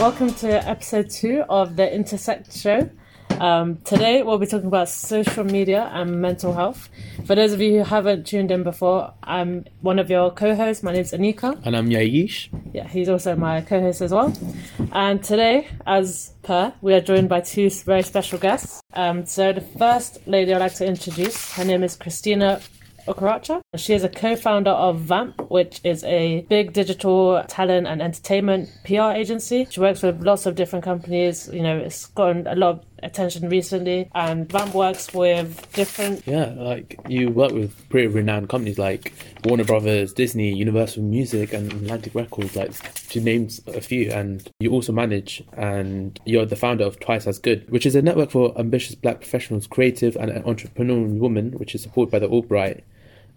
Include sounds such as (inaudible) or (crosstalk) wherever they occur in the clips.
welcome to episode two of the Intersect Show. Um, today we'll be talking about social media and mental health. For those of you who haven't tuned in before, I'm one of your co-hosts. My name's Aniqah. And I'm Yaish. Yeah, he's also my co-host as well. And today, as per, we are joined by two very special guests. Um, so the first lady I'd like to introduce, her name is Christina Okorocha. She is a co-founder of Vamp, which is a big digital talent and entertainment PR agency. She works with lots of different companies. You know, it's gotten a lot of attention recently, and Vamp works with different. Yeah, like you work with pretty renowned companies like Warner Brothers, Disney, Universal Music, and Atlantic Records, like to name a few. And you also manage, and you're the founder of Twice as Good, which is a network for ambitious Black professionals, creative and entrepreneurial women, which is supported by the AllBright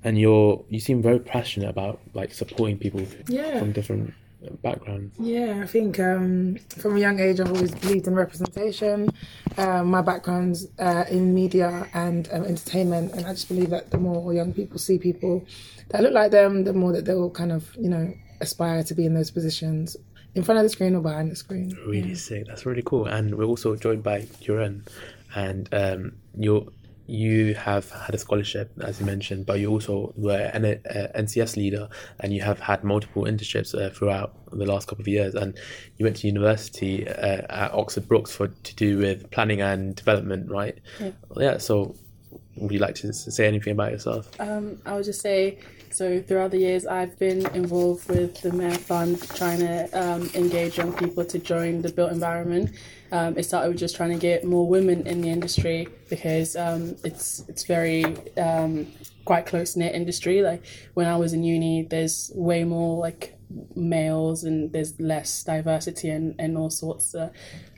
and you're you seem very passionate about like supporting people yeah. from different backgrounds. Yeah, I think um, from a young age I've always believed in representation. Um, my background's uh, in media and um, entertainment, and I just believe that the more young people see people that look like them, the more that they'll kind of you know aspire to be in those positions in front of the screen or behind the screen. Really yeah. sick. That's really cool. And we're also joined by Queren, and um, you're you have had a scholarship, as you mentioned, but you also were an uh, NCS leader and you have had multiple internships uh, throughout the last couple of years. And you went to university uh, at Oxford Brookes for to do with planning and development, right? Yeah. yeah so, would you like to say anything about yourself? Um, I would just say so throughout the years, I've been involved with the Mayor Fund, trying to um, engage young people to join the built environment. Um, it started with just trying to get more women in the industry because um, it's it's very um, quite close knit industry. Like when I was in uni, there's way more like males and there's less diversity and, and all sorts. Of,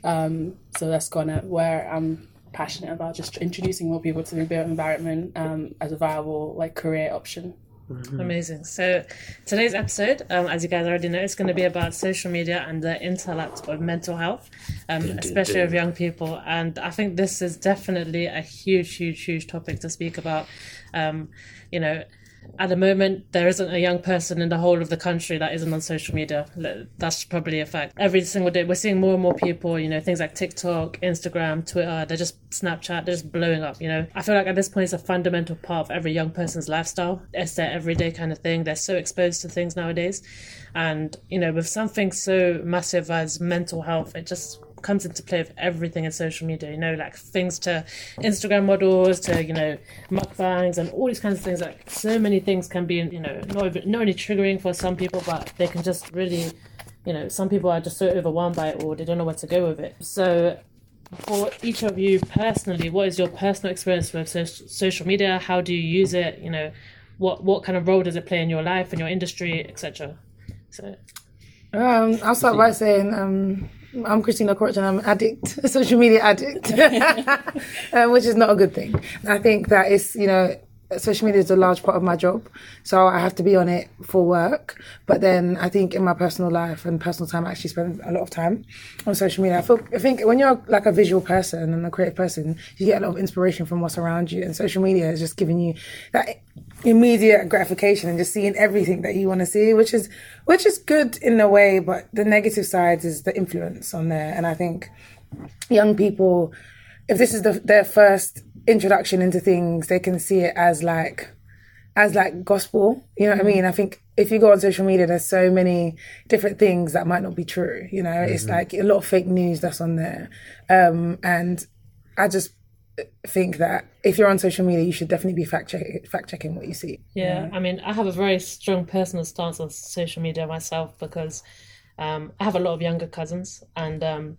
um, so that's kind of where I'm passionate about just introducing more people to the built environment um, as a viable like career option. Mm-hmm. Amazing. So today's episode, um, as you guys already know, is going to be about social media and the intellect of mental health, um, especially of young people. And I think this is definitely a huge, huge, huge topic to speak about. Um, you know, at the moment there isn't a young person in the whole of the country that isn't on social media. That's probably a fact. Every single day we're seeing more and more people you know things like tiktok instagram twitter they're just snapchat they're just blowing up you know? I feel like at this point it's a fundamental part of every young person's lifestyle. It's their everyday kind of thing. They're so exposed to things nowadays. And you know with something so massive as mental health it just comes into play with everything in social media. You know, like things to Instagram models to you know mukbangs and all these kinds of things. Like so many things can be you know not even, not only triggering for some people, but they can just really you know some people are just so overwhelmed by it or they don't know where to go with it. So for each of you personally, what is your personal experience with so- social media? How do you use it? You know, what what kind of role does it play in your life and your industry, etc. So, um, I'll start by saying um, I'm Christina Okorocha and I'm an addict, a (laughs) social media addict, (laughs) um, which is not a good thing. I think that is, you know, social media is a large part of my job. So I have to be on it for work. But then I think in my personal life and personal time, I actually spend a lot of time on social media. I, feel, I think when you're like a visual person and a creative person, you get a lot of inspiration from what's around you. And social media is just giving you that immediate gratification and just seeing everything that you want to see, which is, which is good in a way. But the negative side is the influence on there. And I think young people, if this is the, their first introduction into things, they can see it as like as like gospel. You know what mm-hmm. I mean? I think if you go on social media, there's so many different things that might not be true. You know, mm-hmm. it's like a lot of fake news that's on there. Um, and I just think that if you're on social media, you should definitely be fact check fact checking what you see. Yeah, I mean, I have a very strong personal stance on social media myself because um, I have a lot of younger cousins, and um,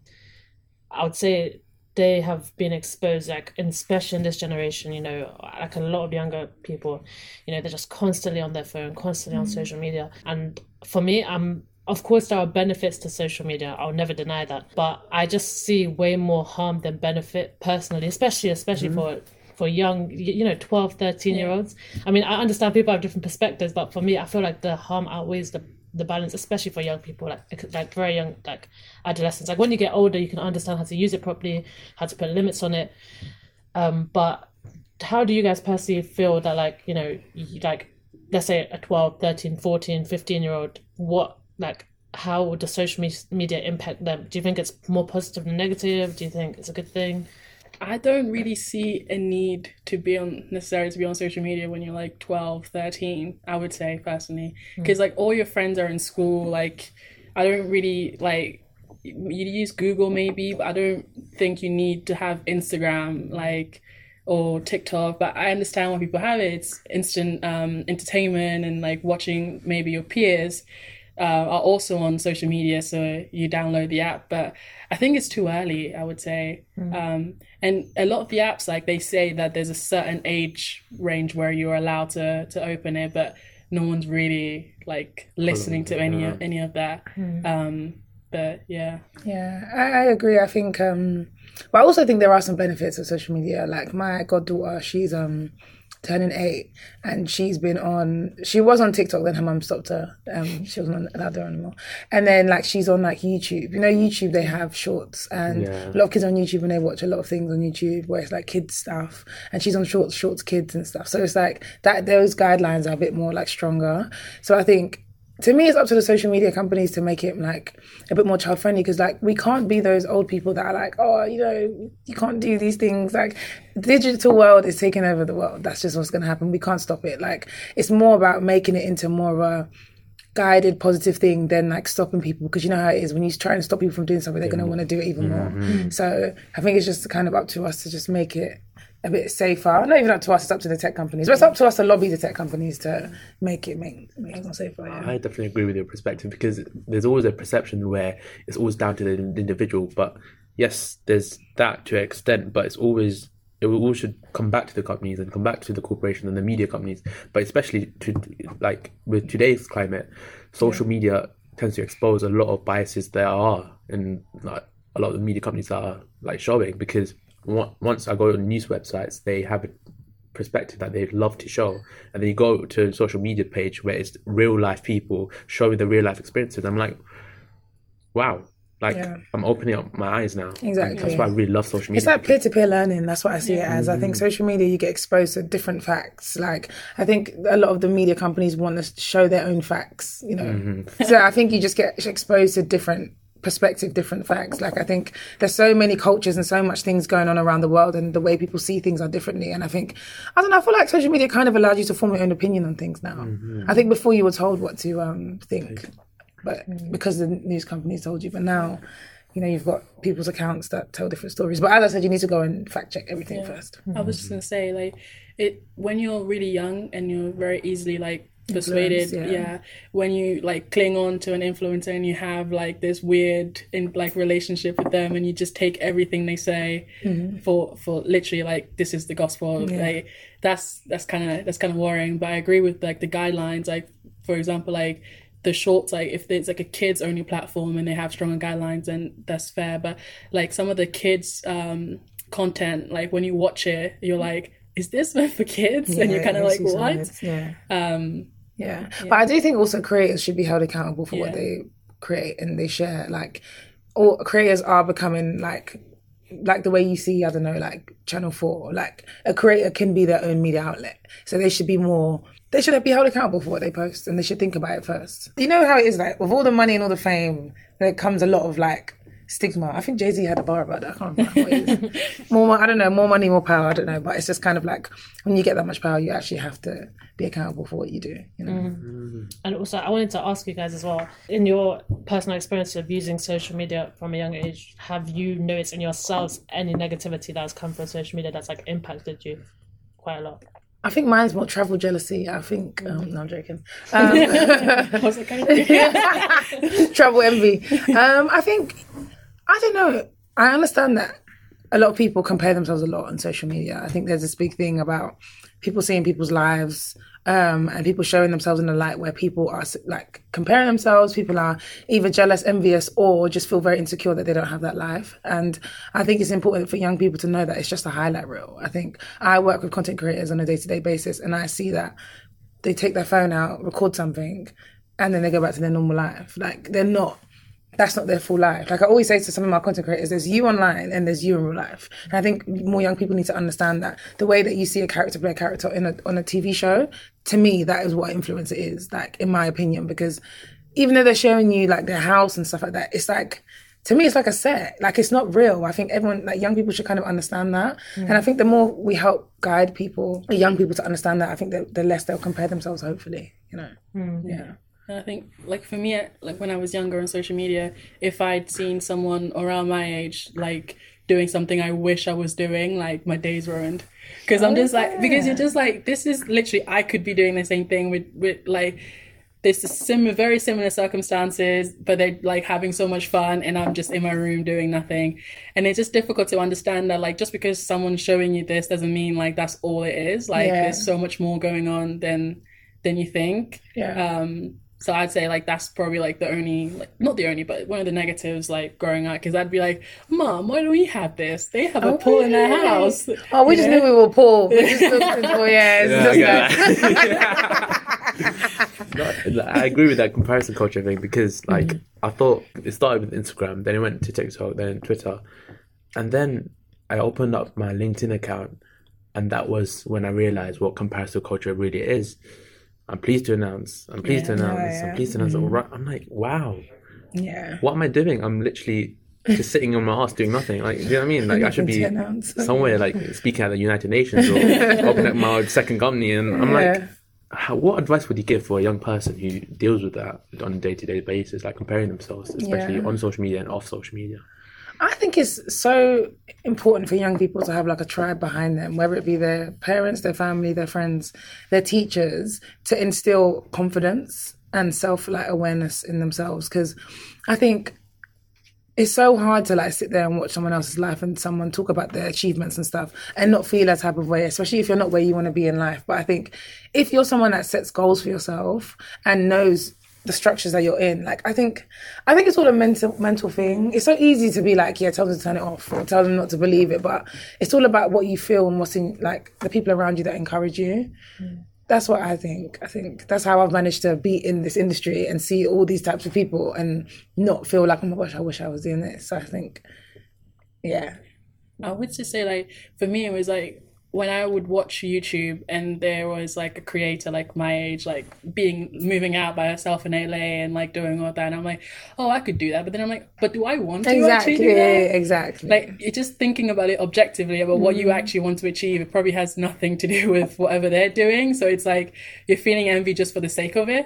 I would say they have been exposed like especially in this generation you know like a lot of younger people you know they're just constantly on their phone constantly mm. on social media and for me i'm of course there are benefits to social media i'll never deny that but i just see way more harm than benefit personally especially especially mm-hmm. for for young you know 12 13 yeah. year olds i mean i understand people have different perspectives but for me i feel like the harm outweighs the the balance, especially for young people, like like very young, like adolescents. Like when you get older, you can understand how to use it properly, how to put limits on it. Um, but how do you guys personally feel that, like you know, like let's say a 12, 13, 14, 15 year old, what like how would the social media impact them? Do you think it's more positive than negative? Do you think it's a good thing? I don't really see a need to be on necessarily to be on social media when you're like 12, 13, I would say personally. Because like all your friends are in school, like I don't really like you use Google maybe, but I don't think you need to have Instagram like or TikTok. But I understand why people have it. It's instant um, entertainment and like watching maybe your peers uh, are also on social media, so you download the app. But I think it's too early. I would say, um, and a lot of the apps like they say that there's a certain age range where you're allowed to to open it, but no one's really like listening to any of any of that. Um, but yeah, Yeah, I, I agree. I think, um, but I also think there are some benefits of social media. Like my goddaughter, she's um turning eight, and she's been on. She was on TikTok, then her mum stopped her. Um, she wasn't allowed there anymore. And then like she's on like YouTube. You know, YouTube they have shorts, and Yeah. a lot of kids on YouTube and they watch a lot of things on YouTube where it's like kids stuff, and she's on shorts, shorts, kids and stuff. So it's like that. Those guidelines are a bit more like stronger. So I think to me, it's up to the social media companies to make it like a bit more child friendly because like we can't be those old people that are like, oh, you know, you can't do these things. Like, digital world is taking over the world. That's just what's going to happen. We can't stop it. Like, it's more about making it into more of a guided positive thing than like stopping people because you know how it is when you try and stop people from doing something they're going to want to do it even more mm-hmm. so i think it's just kind of up to us to just make it a bit safer not even up to us it's up to the tech companies but it's up to us to lobby the tech companies to make it make, make it more safer yeah. I definitely agree with your perspective because there's always a perception where it's always down to the individual. But yes, there's that to an extent, but it's always it all should come back to the companies and come back to the corporation and the media companies. But especially to like with today's climate, social media tends to expose a lot of biases there are in like a lot of the media companies are like showing because once I go on news websites, they have a perspective that they'd love to show, and then you go to a social media page where it's real life people showing the real life experiences. I'm like, wow, like Yeah. I'm opening up my eyes now. Exactly. that's why I really love social media. It's like peer to peer learning. That's what I see it as. I think mm-hmm. social media, you get exposed to different facts. Like, I think a lot of the media companies want to show their own facts, you know. Mm-hmm. so I think you just get exposed to different perspective, different facts. Like, I think there's so many cultures and so much things going on around the world, and the way people see things are differently. And I think, I don't know, I feel like social media kind of allows you to form your own opinion on things now. I think before you were told what to um, think, but because the news companies told you, but now you know, you've got people's accounts that tell different stories. But as I said, you need to go and fact check everything first. I was just gonna say like it when you're really young and you're very easily like persuaded yeah. yeah. when you like cling on to an influencer and you have like this weird in like relationship with them and you just take everything they say for for literally like this is the gospel like that's that's kind of that's kind of worrying. But i agree with like the guidelines like for example like the shorts like if it's like a kids only platform and they have stronger guidelines then that's fair. But like some of the kids um content like when you watch it you're like is this meant (laughs) for kids? And you're kind of like what? Yeah. um Yeah. But I do think also creators should be held accountable for what they create and they share. Like, all creators are becoming like, like the way you see, I don't know, like Channel 4, like a creator can be their own media outlet. So they should be more, they should be held accountable for what they post and they should think about it first. You know how it is, like, with all the money and all the fame, there comes a lot of like, Stigma. I think Jay Z had a bar about that. I can't remember what it is. (laughs) more, I don't know. More money, more power. I don't know. But it's just kind of like when you get that much power, you actually have to be accountable for what you do. You know. And also, I wanted to ask you guys as well, in your personal experience of using social media from a young age, have you noticed in yourselves any negativity that has come from social media that's like impacted you quite a lot? I think mine's more travel jealousy. I think. Um, no, I'm joking. (laughs) Um, I was like, (laughs) okay. travel envy. Um, I think. I don't know. I understand that a lot of people compare themselves a lot on social media. I think there's this big thing about people seeing people's lives um, and people showing themselves in a light where people are like comparing themselves. People are either jealous, envious, or just feel very insecure that they don't have that life. And I think it's important for young people to know that it's just a highlight reel. I think I work with content creators on a day to day basis, and I see that they take their phone out, record something, and then they go back to their normal life. Like they're not that's not their full life. Like I always say to some of my content creators, there's you online and there's you in real life. And I think more young people need to understand that the way that you see a character play a character in a on a TV show, to me, that is what influencer is, like in my opinion, because even though they're showing you like their house and stuff like that, it's like to me it's like a set. Like it's not real. I think everyone like young people should kind of understand that. And I think the more we help guide people, young people to understand that, I think the, the less they'll compare themselves. Hopefully, you know. Hmm. Yeah. And I think, like for me, like when I was younger on social media, if I'd seen someone around my age like doing something I wish I was doing, like my day's ruined. Because I'm just like, because you're just like, this is literally, I could be doing the same thing with with like this is similar, very similar circumstances, but they're like having so much fun, and I'm just in my room doing nothing. And it's just difficult to understand that, like, just because someone's showing you this doesn't mean like that's all it is. Like, Yeah. there's so much more going on than than you think. Yeah. Um, so I'd say like that's probably like the only, like, not the only, but one of the negatives like growing up because I'd be like, Mom, why don't we have this? They have a pool in their house. Oh, we just Yeah. knew we were poor. We just looked into yeah, Yeah, just I (laughs) (laughs) No, I agree with that comparison culture thing because, like, Mm-hmm. I thought it started with Instagram, then it went to TikTok, then Twitter, and then I opened up my LinkedIn account, and that was when I realized what comparison culture really is. I'm pleased to announce. I'm pleased to announce. yeah. I'm pleased to announce. Mm-hmm. right. I'm like, wow, yeah. what am I doing? I'm literally just sitting on my ass doing nothing. Like, do you know what I mean? Like, I should be somewhere like speaking at the United Nations or (laughs) opening up my second company, and I'm like, how, what advice would you give for a young person who deals with that on a day to day basis, like comparing themselves, especially Yeah. on social media and off social media? I think it's so important for young people to have like a tribe behind them, whether it be their parents, their family, their friends, their teachers, to instill confidence and self like awareness in themselves. Because I think it's so hard to like sit there and watch someone else's life and someone talk about their achievements and stuff and not feel that type of way, especially if you're not where you want to be in life. But I think if you're someone that sets goals for yourself and knows the structures that you're in, like I think I think it's all a mental mental thing. It's so easy to be like, yeah, tell them to turn it off or tell them not to believe it, but it's all about what you feel and what's in like the people around you that encourage you. Mm. That's what I think. I think that's how I've managed to be in this industry and see all these types of people and not feel like, oh my gosh, I wish I was doing this. So I think, yeah, I would just say like for me it was like when I would watch YouTube and there was like a creator like my age like being moving out by herself in LA and like doing all that and I'm like oh I could do that but then I'm like but do I want to exactly, actually do that? exactly. Exactly. Like you're just thinking about it objectively about what Mm. you actually want to achieve it probably has nothing to do with whatever they're doing so it's like you're feeling envy just for the sake of it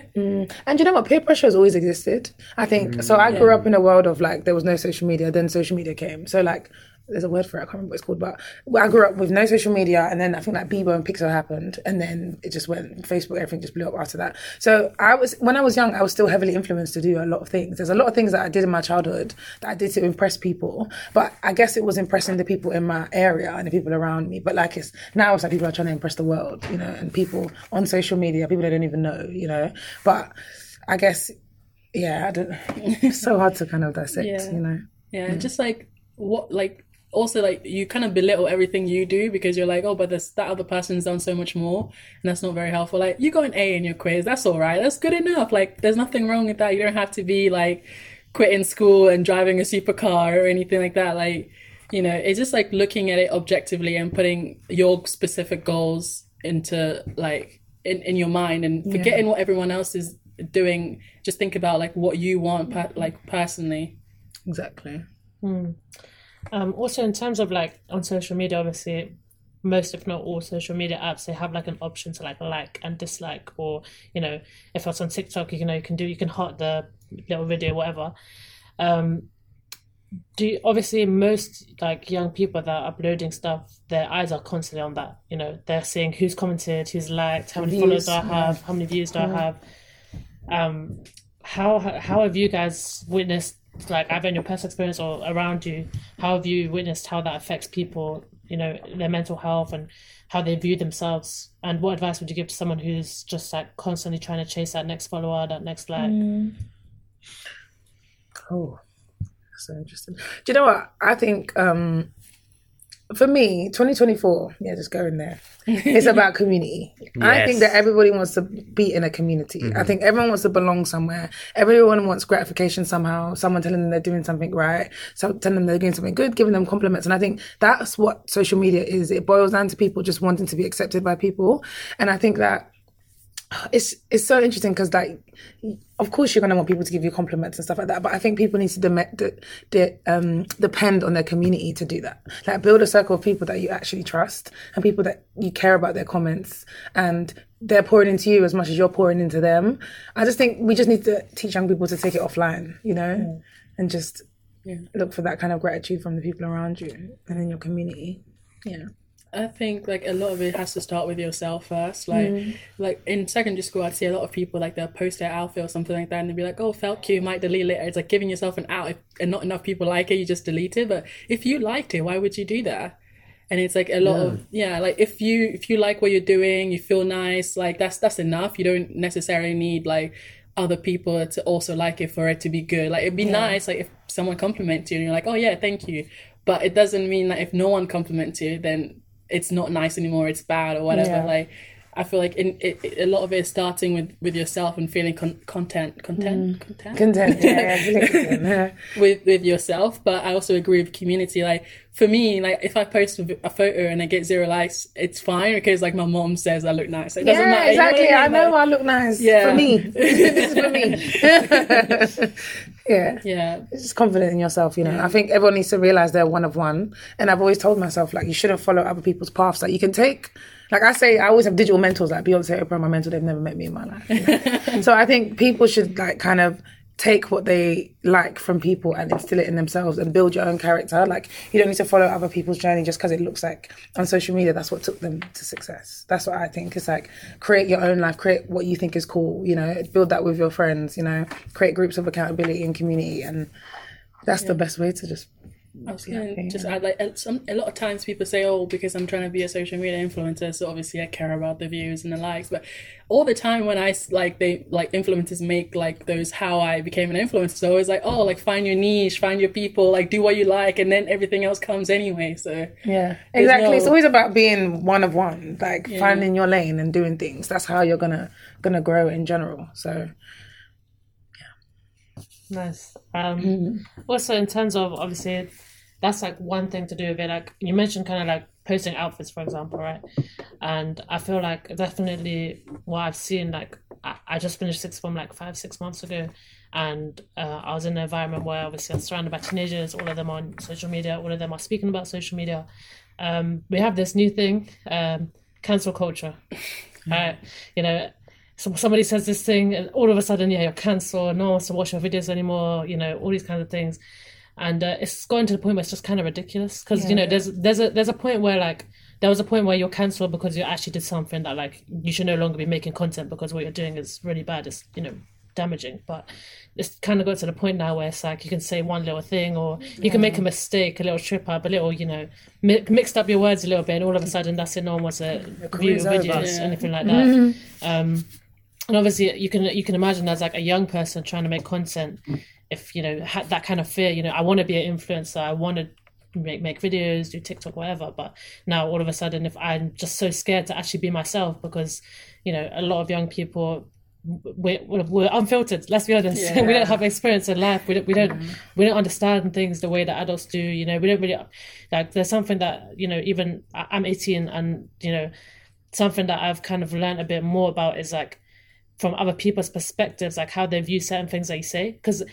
And you know what? Peer pressure has always existed. I think so. I grew up in a world of like there was no social media, then social media came. So like there's a word for it. I can't remember what it's called, but I grew up with no social media, and then I think like Bebo and Piczo happened, and then it just went Facebook. Everything just blew up after that. So I was when I was young, I was still heavily influenced to do a lot of things. There's a lot of things that I did in my childhood that I did to impress people, but I guess it was impressing the people in my area and the people around me. But like it's now it's like people are trying to impress the world, you know, and people on social media, people they don't even know, you know. But I guess yeah, I don't. (laughs) It's so hard to kind of dissect, Yeah. you know. Yeah, mm. just like what like also like you kind of belittle everything you do because you're like, oh, but this that other person's done so much more, and that's not very helpful. Like you got an A in your quiz, that's all right, that's good enough. Like there's nothing wrong with that. You don't have to be like quitting school and driving a supercar or anything like that. Like you know, it's just like looking at it objectively and putting your specific goals into like in, in your mind and forgetting what everyone else is doing. Just think about like what you want, per- like personally. Exactly. Hmm. Um, also, in terms of like on social media, obviously, most if not all social media apps they have like an option to like like and dislike, or you know, if it's on TikTok, you know, you can do you can heart the little video, whatever. Um, do you, obviously most like young people that are uploading stuff, their eyes are constantly on that. You know, they're seeing who's commented, who's liked, how many followers do I have, how many views do I have. Um, how how have you guys witnessed like either in your personal experience or around you how have you witnessed how that affects people you know their mental health and how they view themselves and what advice would you give to someone who's just like constantly trying to chase that next follower that next like Oh, so interesting. Do you know what? I think um, for me, 2024, yeah, just go in there. It's (laughs) about community. I think that everybody wants to be in a community. I mm-hmm. think everyone wants to belong somewhere. Everyone wants gratification somehow. Someone telling them they're doing something right. So telling them they're doing something good, giving them compliments. And I think that's what social media is. It boils down to people just wanting to be accepted by people. And I think that it's it's so interesting because like of course you're going to want people to give you compliments and stuff like that but i think people need to de- de- de- um, depend on their community to do that like build a circle of people that you actually trust and people that you care about their comments and they're pouring into you as much as you're pouring into them i just think we just need to teach young people to take it offline you know yeah. and just yeah. look for that kind of gratitude from the people around you and in your community yeah I think like a lot of it has to start with yourself first. Like mm. like in secondary school I'd see a lot of people like they'll post their outfit or something like that and they'd be like, Oh, felt cute, might delete it. It's like giving yourself an out if, and not enough people like it, you just delete it. But if you liked it, why would you do that? And it's like a lot yeah. of yeah, like if you if you like what you're doing, you feel nice, like that's that's enough. You don't necessarily need like other people to also like it for it to be good. Like it'd be yeah. nice like if someone compliments you and you're like, Oh yeah, thank you. But it doesn't mean that if no one compliments you, then it's not nice anymore it's bad or whatever yeah. like I feel like in it, it, a lot of it is starting with with yourself and feeling con- content, content, mm. content, content, yeah, (laughs) with with yourself. But I also agree with community. Like for me, like if I post a photo and I get zero likes, it's fine because like my mom says I look nice. It doesn't yeah, matter. exactly. You know I, mean? I, know like, I look nice. Yeah, for me, (laughs) this is for me. (laughs) yeah, yeah. Just confident in yourself. You know, yeah. I think everyone needs to realize they're one of one. And I've always told myself like you shouldn't follow other people's paths. Like you can take like I say, I always have digital mentors like Beyonce, Oprah, my mentor. They've never met me in my life. You know? (laughs) so I think people should like kind of take what they like from people and instill it in themselves and build your own character. Like you don't need to follow other people's journey just because it looks like on social media that's what took them to success. That's what I think. It's like create your own life, create what you think is cool, you know, build that with your friends, you know, create groups of accountability and community and that's yeah. the best way to just I was gonna just add like some a lot of times people say, "Oh, because I'm trying to be a social media influencer, so obviously I care about the views and the likes." But all the time when I like they like influencers make like those how I became an influencer, so it's like, "Oh, like find your niche, find your people, like do what you like, and then everything else comes anyway." So yeah, exactly. No... It's always about being one of one, like yeah. finding your lane and doing things. That's how you're gonna gonna grow in general. So Nice. Um, mm-hmm. Also, in terms of obviously, that's like one thing to do with it. Like you mentioned, kind of like posting outfits, for example, right? And I feel like definitely what I've seen, like I, I just finished sixth form like five, six months ago, and uh, I was in an environment where obviously I'm surrounded by teenagers. All of them on social media. All of them are speaking about social media. Um, we have this new thing, um, cancel culture. (laughs) Right, you know, so somebody says this thing and all of a sudden yeah you're cancelled no one wants to watch your videos anymore you know all these kinds of things and uh, it's gotten to the point where it's just kind of ridiculous because yeah, you know yeah. there's there's a there's a point where like there was a point where you're cancelled because you actually did something that like you should no longer be making content because what you're doing is really bad it's you know damaging but it's kind of got to the point now where it's like you can say one little thing or you yeah. can make a mistake a little trip up a little you know mi- mixed up your words a little bit and all of a sudden that's it no one wants to view videos anything like that mm-hmm. um and obviously you can you can imagine as like a young person trying to make content if you know had that kind of fear you know i want to be an influencer i want to make make videos do tiktok whatever but now all of a sudden if i'm just so scared to actually be myself because you know a lot of young people we're, we're unfiltered let's be honest yeah. (laughs) we don't have experience in life we don't we don't mm-hmm. we don't understand things the way that adults do you know we don't really like there's something that you know even i'm 18 and you know something that i've kind of learned a bit more about is like from other people's perspectives, like how they view certain things they you say. Because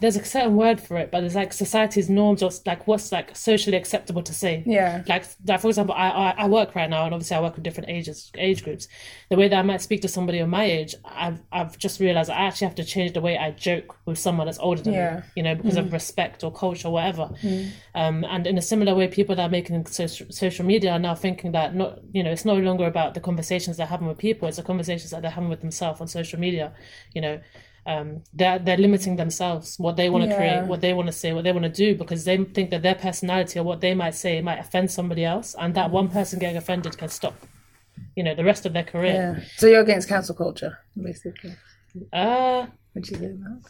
there's a certain word for it, but there's like society's norms or like what's like socially acceptable to say. Yeah. Like, like for example, I, I, I work right now, and obviously I work with different ages, age groups. The way that I might speak to somebody of my age, I've I've just realized I actually have to change the way I joke with someone that's older than yeah. me. You know, because mm. of respect or culture or whatever. Mm. Um, and in a similar way, people that are making social social media are now thinking that not you know it's no longer about the conversations they're having with people; it's the conversations that they're having with themselves on social media you know um, they're they're limiting themselves what they want to yeah. create what they want to say what they want to do because they think that their personality or what they might say might offend somebody else and that one person getting offended can stop you know the rest of their career yeah. so you're against cancel culture basically uh would you say that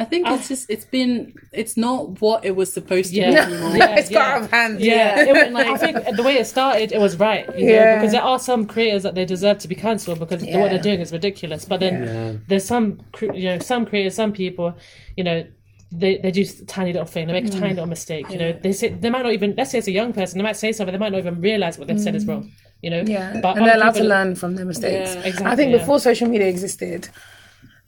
I think it's just it's been it's not what it was supposed to yeah. be anymore. (laughs) Yeah, it's got out of hand. Yeah, yeah. It, like, I think the way it started, it was right. yeah, know, because there are some creators that they deserve to be cancelled because yeah. what they're doing is ridiculous. But then there's some you know some creators, some people, you know. They, they do a tiny little thing. They make a tiny mm. little mistake. You know, they say they might not even. Let's say it's a young person. They might say something. They might not even realize what they've mm. said is mm. wrong you know. Yeah, But and they're other allowed to learn from their mistakes. Yeah, exactly, I think yeah. before social media existed,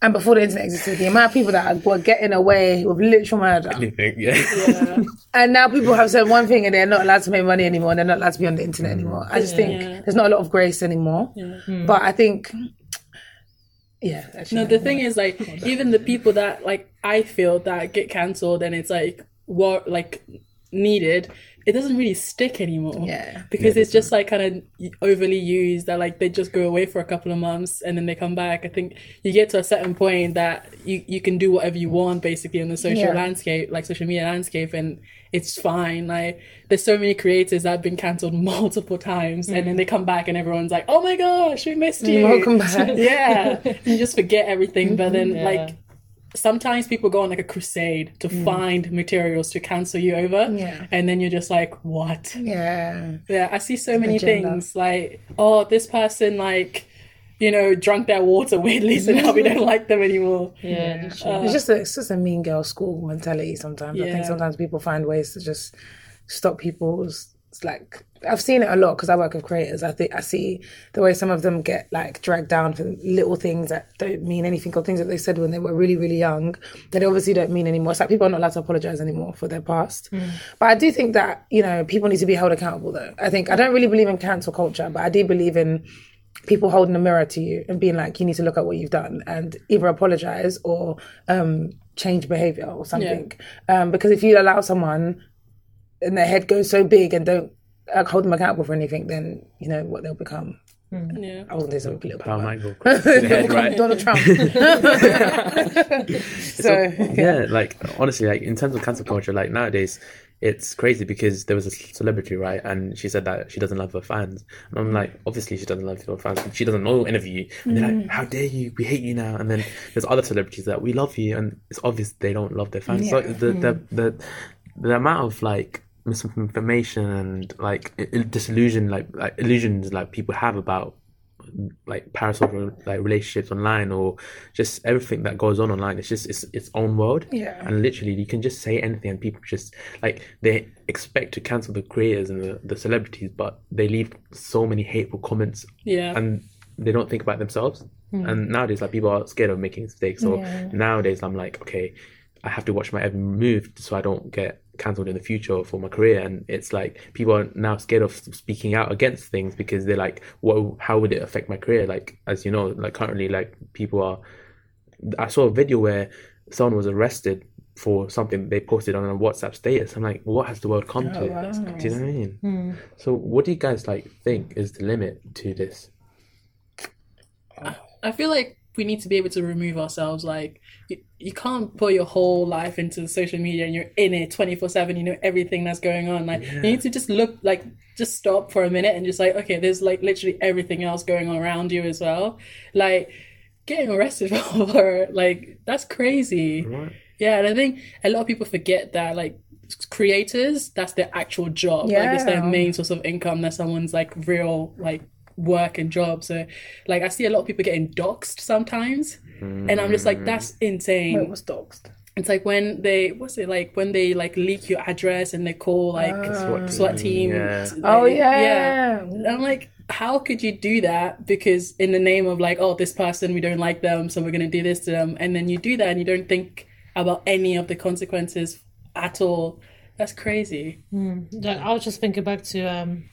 and before the internet existed, the amount of people that were getting away with literal murder, Anything, yeah. Yeah. and now people have said one thing and they're not allowed to make money anymore. and They're not allowed to be on the internet anymore. I just think Yeah. there's not a lot of grace anymore. Hmm. But I think, yeah, actually, No, the thing is, like, even the people that like I feel that get cancelled and it's like what like needed, it doesn't really stick anymore. Yeah. because it's just like kind of overly used. That like they just go away for a couple of months and then they come back. I think you get to a certain point that you you can do whatever you want basically in the social Yeah. landscape, like social media landscape, and it's fine. Like there's so many creators that have been cancelled (laughs) multiple times, and then mm. they come back and everyone's like, "Oh my gosh, we missed mm, you." Welcome (laughs) back. yeah you just forget everything but then (laughs) Yeah. like sometimes people go on like a crusade to mm. find materials to cancel you over Yeah. and then you're just like what yeah, yeah i see so many agenda. things like oh this person like you know drunk their water (laughs) weirdly so now we (laughs) don't like them anymore Yeah, literally. it's just a, it's just a mean girl school mentality. Sometimes I think sometimes people find ways to just stop people's. It's like I've seen it a lot because I work with creators. I think I see the way some of them get like dragged down for little things that don't mean anything or things that they said when they were really really young that they obviously don't mean anymore. It's like people are not allowed to apologize anymore for their past. But I do think that you know people need to be held accountable. Though I think I don't really believe in cancel culture, but I do believe in people holding a mirror to you and being like, you need to look at what you've done and either apologize or um, change behavior or something. Um, because if you allow someone and their head goes so big and don't uh, hold them accountable for anything, then you know what they'll become. yeah I wasn't say something little Power (laughs) bit. might go head, right? Donald Trump. (laughs) (laughs) so, yeah, like honestly, like in terms of cancel culture, like nowadays, it's crazy because there was a celebrity, right, and she said that she doesn't love her fans, and I'm like, obviously she doesn't love her fans. She doesn't know interview you, and they're like, how dare you? We hate you now. And then there's other celebrities that we love you, and it's obvious they don't love their fans. So Yeah. the the the the amount of like misinformation and like disillusion, like like illusions, like people have about like parasocial like relationships online or just everything that goes on online. It's just it's its own world. Yeah. and literally you can just say anything and people just like they expect to cancel the creators and the, the celebrities but they leave so many hateful comments yeah. and they don't think about themselves. Hmm. And nowadays like people are scared of making mistakes. So Yeah. nowadays i'm like okay i have to watch my every move so i don't get cancelled in the future for my career and it's like people are now scared of speaking out against things because they're like what how would it affect my career? Like as you know like currently like people are i saw a video where someone was arrested for something they posted on a whatsapp status. I'm like what has the world come to? do you know what i mean? Hmm. So what do you guys like think is the limit to this? Uh, I feel like we need to be able to remove ourselves. Like you, you can't put your whole life into social media and you're in it twenty four seven. You know everything that's going on. Like you need to just look like just stop for a minute and just like okay, there's like literally everything else going on around you as well. Like getting arrested (laughs) for like that's crazy. Right. Yeah, and I think a lot of people forget that like creators, that's their actual job. Like it's their main source of income. That's someone's like real like work and job. So like I see a lot of people getting doxxed sometimes. And I'm just like, mm. that's insane. Wait, what's doxed? It's like when they what's it like when they like leak your address and they call like ah. SWAT SWAT team. yeah. to, Oh yeah, yeah. I'm like, how could you do that? Because in the name of like, oh, this person we don't like them, so we're gonna do this to them, and then you do that and you don't think about any of the consequences at all. That's crazy. Hmm. Like, I was just thinking back to um,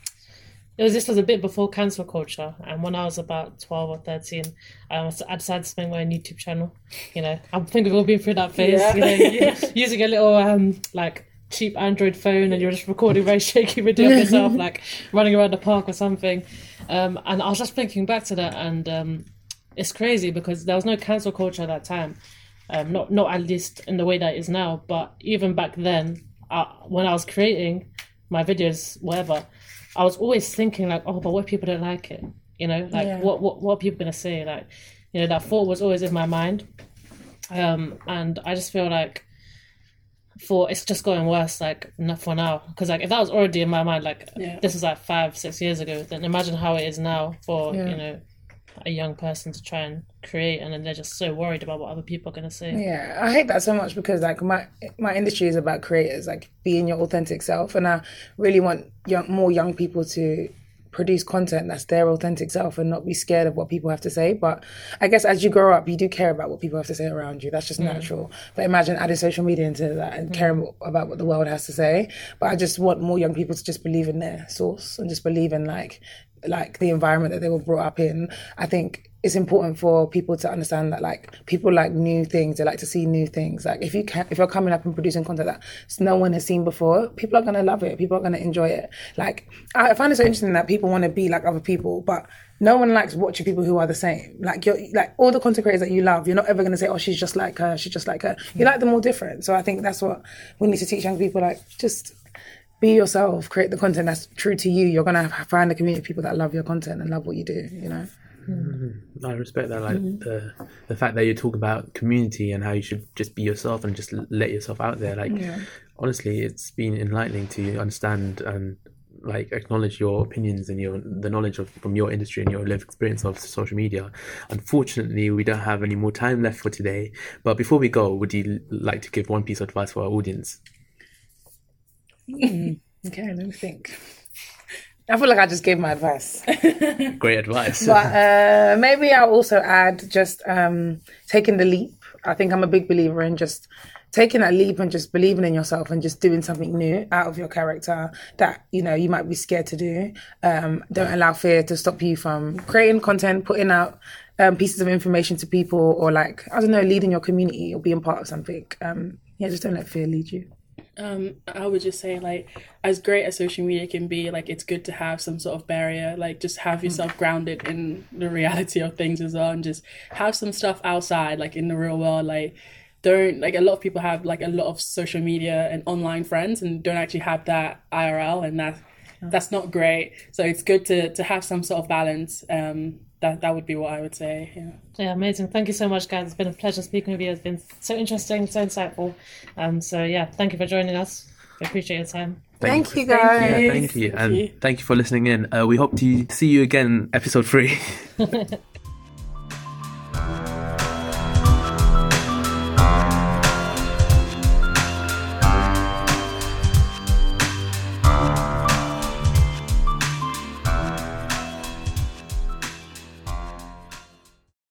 it was this was a bit before cancel culture, and when I was about twelve or thirteen, um, I decided to make my own YouTube channel. You know, I think we've all been through that phase. Yeah. You know, (laughs) (laughs) using a little um like cheap Android phone, and you're just recording very shaky video of yourself, (laughs) like running around the park or something. Um, and I was just thinking back to that, and um, it's crazy because there was no cancel culture at that time. Um, not not at least in the way that it is now, but even back then, uh, when I was creating my videos, whatever, I was always thinking like, oh, but what if people don't like it? You know, like Yeah. what what what are people gonna say? Like, you know, that thought was always in my mind, um, and I just feel like for it's just going worse like not for now because like if that was already in my mind like Yeah. this is like five six years ago then imagine how it is now for Yeah. you know a young person to try and create and then they're just so worried about what other people are going to say Yeah, I hate that so much because like my my industry is about creators, like being your authentic self, and I really want young more young people to produce content that's their authentic self and not be scared of what people have to say. But I guess as you grow up, you do care about what people have to say around you. That's just mm. natural. But imagine adding social media into that and mm. caring about what the world has to say. But I just want more young people to just believe in their source and just believe in like like the environment that they were brought up in. I think it's important for people to understand that like people like new things they like to see new things. Like if you can if you're coming up and producing content that no one has seen before people are going to love it. People are going to enjoy it. Like i find it so interesting that people want to be like other people but no one likes watching people who are the same. Like you're like all the content creators that you love you're not ever going to say oh she's just like her she's just like her. You like them all different. So i think that's what we need to teach young people like just be yourself create the content that's true to you you're going to find a community of people that love your content and love what you do you know mm-hmm. I respect that, like the the fact that you talk about community and how you should just be yourself and just let yourself out there. Like, honestly, it's been enlightening to understand and like acknowledge your opinions and your the knowledge of from your industry and your lived experience of social media. Unfortunately, we don't have any more time left for today. But before we go, would you like to give one piece of advice for our audience? Okay let me think i feel like i just gave my advice (laughs) Great advice. but uh, maybe I'll also add just um, taking the leap. I think I'm a big believer in just taking that leap and just believing in yourself and just doing something new out of your character that you know you might be scared to do. Um, don't allow fear to stop you from creating content, putting out um, pieces of information to people, or like I don't know, leading your community or being part of something. Um, yeah, just don't let fear lead you. Um, I would just say like as great as social media can be, like it's good to have some sort of barrier, like just have yourself grounded in the reality of things as well and just have some stuff outside, like in the real world, like don't like a lot of people have like a lot of social media and online friends and don't actually have that IRL and that that's not great. So it's good to to have some sort of balance. Um that that would be what I would say. Yeah. Yeah, amazing. Thank you so much, guys. It's been a pleasure speaking with you. It's been so interesting, so insightful. Um, so yeah, thank you for joining us. We appreciate your time. Thank you, guys. Yeah, thank you, and you. thank you for listening in. Uh, we hope to see you again, episode three. (laughs)